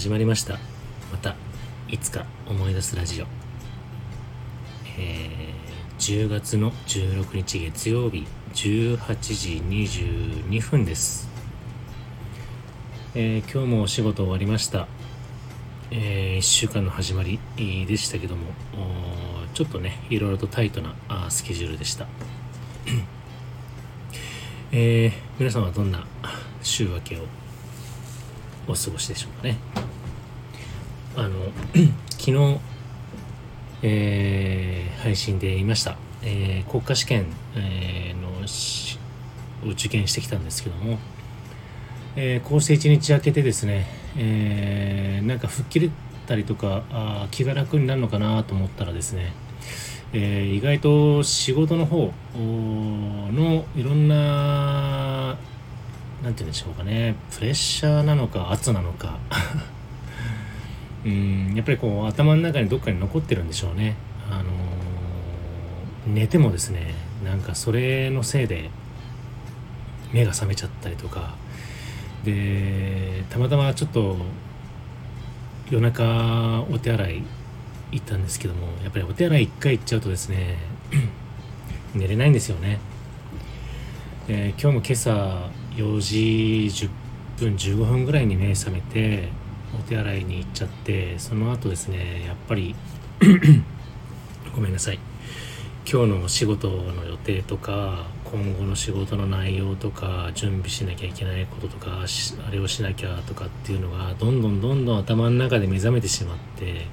始まりました。またいつか思い出すラジオ。えー、10月の16日月曜日18時22分です。えー、今日もお仕事終わりました。えー、1週間の始まりでしたけどもちょっとねいろいろとタイトなあスケジュールでした。えー、皆さんはどんな週明けをお過ごしでしょうかね。あの 昨日、えー、配信で言いました、えー、国家試験、えー、のを受験してきたんですけども、えー、こうして一日明けてですね、えー、なんか吹っ切れたりとかあ気が楽になるのかなと思ったらですねえー、意外と仕事の方のいろんな何て言うんでしょうかねプレッシャーなのか圧なのか うんやっぱりこう頭の中にどっかに残ってるんでしょうね。あのー、寝てもですねなんかそれのせいで目が覚めちゃったりとか。でたまたまちょっと夜中お手洗い行ったんですけどもやっぱりお手洗い1回行っちゃうとですね 寝れないんですよね、えー、今日も今朝4時10分15分ぐらいに目覚めてお手洗いに行っちゃってその後ですねやっぱり ごめんなさい。今日の仕事の予定とか今後の仕事の内容とか準備しなきゃいけないこととかあれをしなきゃとかっていうのがどんどんどんどん頭の中で目覚めてしまって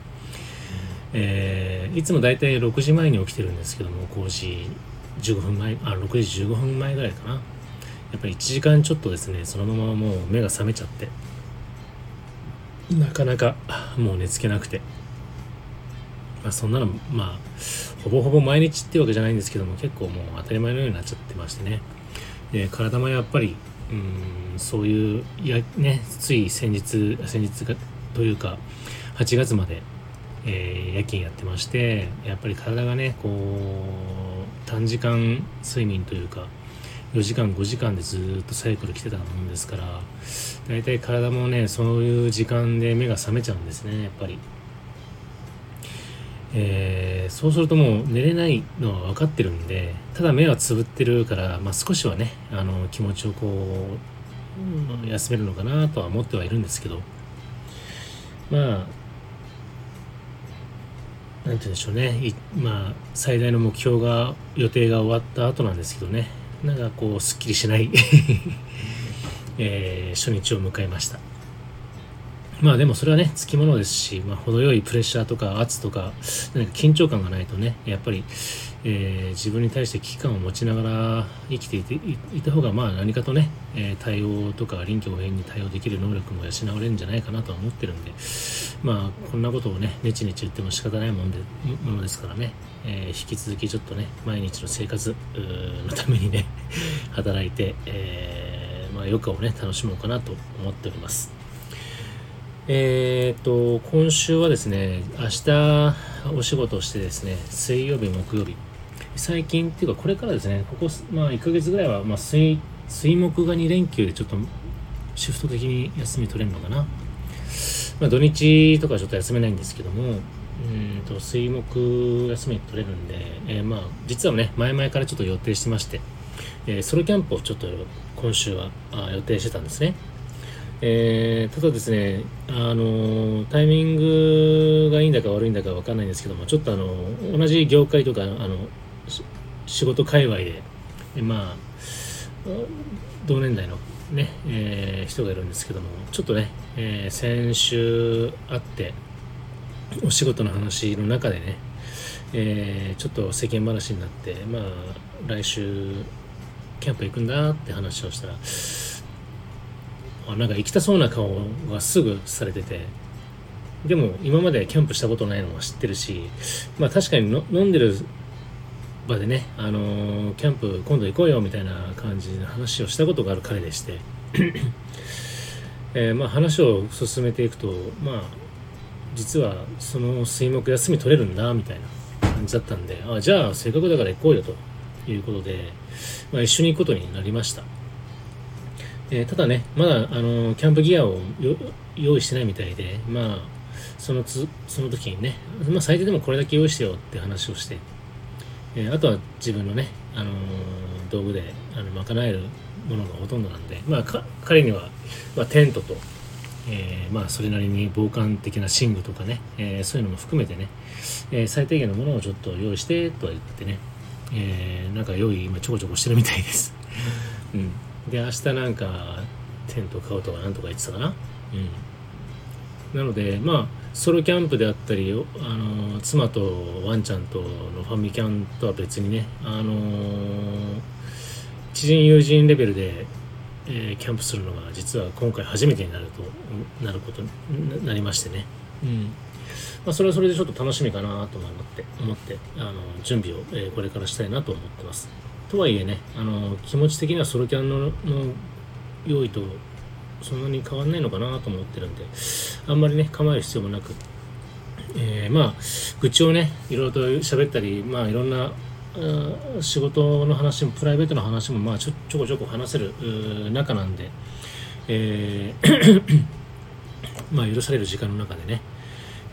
えー、いつも大体6時前に起きてるんですけども5時15分前あ6時15分前ぐらいかな。やっぱり1時間ちょっとですねそのままもう目が覚めちゃって。なかなかもう寝つけなくて。まあそんなのまあほぼほぼ毎日ってわけじゃないんですけども結構もう当たり前のようになっちゃってましてね。で体もやっぱりうんそういうやねつい先日先日がというか8月までえー、夜勤やってましてやっぱり体がねこう短時間睡眠というか4時間5時間でずっとサイクル来てたもんですから大体体もねそういう時間で目が覚めちゃうんですねやっぱり、えー、そうするともう寝れないのは分かってるんでただ目はつぶってるから、まあ、少しはねあの気持ちをこう休めるのかなとは思ってはいるんですけどまあなんて言うんでしょうね。まあ最大の目標が予定が終わった後なんですけどね。なんかこうすっきりしない えー、初日を迎えました。まあでもそれはねつきものですし、まあ、程よいプレッシャーとか圧とかなんか緊張感がないとねやっぱりえー、自分に対して危機感を持ちながら生きていていた方がまあ何かとね、えー、対応とか臨機応変に対応できる能力も養われるんじゃないかなとは思ってるんでまあこんなことをねネチネチ言っても仕方ないもんでものですからね、えー、引き続きちょっとね毎日の生活のためにね働いて、えー、まあ、余暇をね楽しもうかなと思っております。えー、っと今週はですね明日お仕事をしてですね水曜日木曜日。最近っていうかこれからですねここ、まあ、1ヶ月ぐらいは、まあ、水水木が2連休でちょっとシフト的に休み取れるのかな、まあ、土日とかちょっと休めないんですけどもうんと水木休み取れるんで、えー、まあ実はね前々からちょっと予定してまして、えー、ソロキャンプをちょっと今週はあ予定してたんですね。えー、ただですね、あのタイミングがいいんだか悪いんだか分かんないんですけども、ちょっとあの同じ業界とかあの仕事界隈で、まあ、同年代のね、えー、人がいるんですけども、ちょっとね、えー、先週会って、お仕事の話の中でね、え、ちょっと世間話になって、まあ、来週、キャンプ行くんだって話をしたら、あなんか行きたそうな顔がすぐされてて、でも今までキャンプしたことないのは知ってるし、まあ確かに飲んでる場でね、あのー、キャンプ今度行こうよみたいな感じの話をしたことがある彼でしてえー、まあ話を進めていくと、まあ実はその水木休み取れるんだみたいな感じだったんで、あじゃあせっかくだから行こうよということで、まあ、一緒に行くことになりました。えー、ただねまだあのキャンプギアを用意してないみたいでまあそのつその時にね、まあ、最低でもこれだけ用意してよって話をして、えー、あとは自分のね、あの、道具であの賄えるものがほとんどなんで、まあ、彼には、まあ、テントと、え、まあ、それなりに防寒的な寝具とかね、えそういうのも含めてね、え最低限のものをちょっと用意してとは言ってね、えなんか用意今ちょこちょこしてるみたいです。うん、で明日なんかテント買うとかなんとか言ってたかな？うん、なのでまあソロキャンプであったりあの妻とワンちゃんとのファミキャンとは別にねあの知人友人レベルで、えー、キャンプするのが実は今回初めてになるとなることになりましてね、うん。まあ、それはそれでちょっと楽しみかなと思って思ってあの準備を、えー、これからしたいなと思ってますとはいえねあの気持ち的にはソロキャンのの用意とそんなに変わんないのかなと思ってるんであんまりね構える必要もなく、えー、まあ愚痴をねいろいろと喋ったりまあいろんな仕事の話もプライベートの話もまあちょちょこちょこ話せる中なんで、えー まあ許される時間の中でね、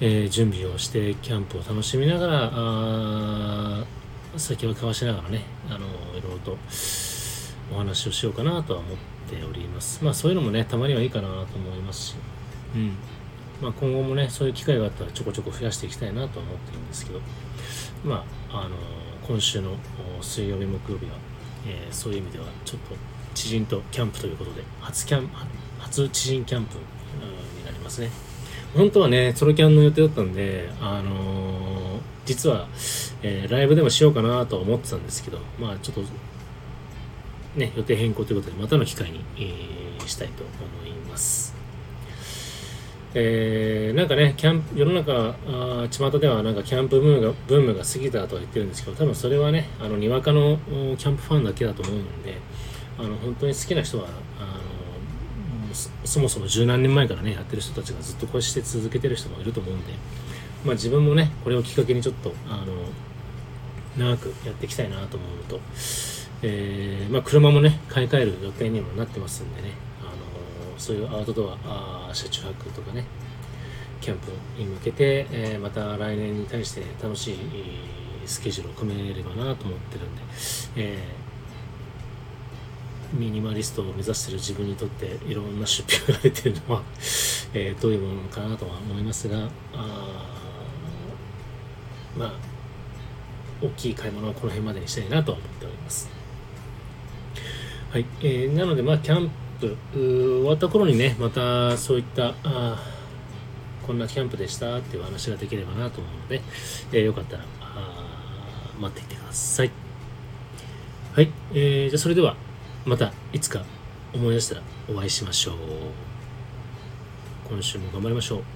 えー、準備をしてキャンプを楽しみながら先を交わしながらねあのいろいろとお話をしようかなとは思っております。まあそういうのもねたまにはいいかなと思いますし、うん。まあ、今後もねそういう機会があったらちょこちょこ増やしていきたいなとは思ってるんですけど。まああの今週の水曜日木曜日は、えー、そういう意味ではちょっと知人とキャンプということで初キャン初知人キャンプ、になりますね。本当はねソロキャンの予定だったんであのー、実は、えー、ライブでもしようかなと思ってたんですけどまあちょっとね、予定変更ということで、またの機会に、えー、したいと思います。えー、なんかね、キャンプ、世の中、あ巷ではなんかキャンプブームがブームが過ぎたとは言ってるんですけど、多分それはね、あの、にわかのキャンプファンだけだと思うので、あの、本当に好きな人は、あの、そもそも十何年前からね、やってる人たちがずっとこうして続けてる人もいると思うんで、まあ自分もね、これをきっかけにちょっと、あの、長くやっていきたいなと思うのと、えー、まあ、車もね買い替える予定にもなってますんでね、あのそういうアウトドアあ車中泊とかねキャンプに向けて、えー、また来年に対して楽しいスケジュールを組めればなと思ってるんで、えー、ミニマリストを目指してる自分にとっていろんな出費が出てるのはえー、どういうものかなとは思いますがあまあ大きい買い物はこの辺までにしたいなと思っております。はい、えー、なので、まあ、キャンプ終わった頃にね、またそういったあこんなキャンプでしたっていう話ができればなと思うので、えー、よかったらあ待っていてください。はい、えー、じゃあそれではまたいつか思い出したらお会いしましょう。今週も頑張りましょう。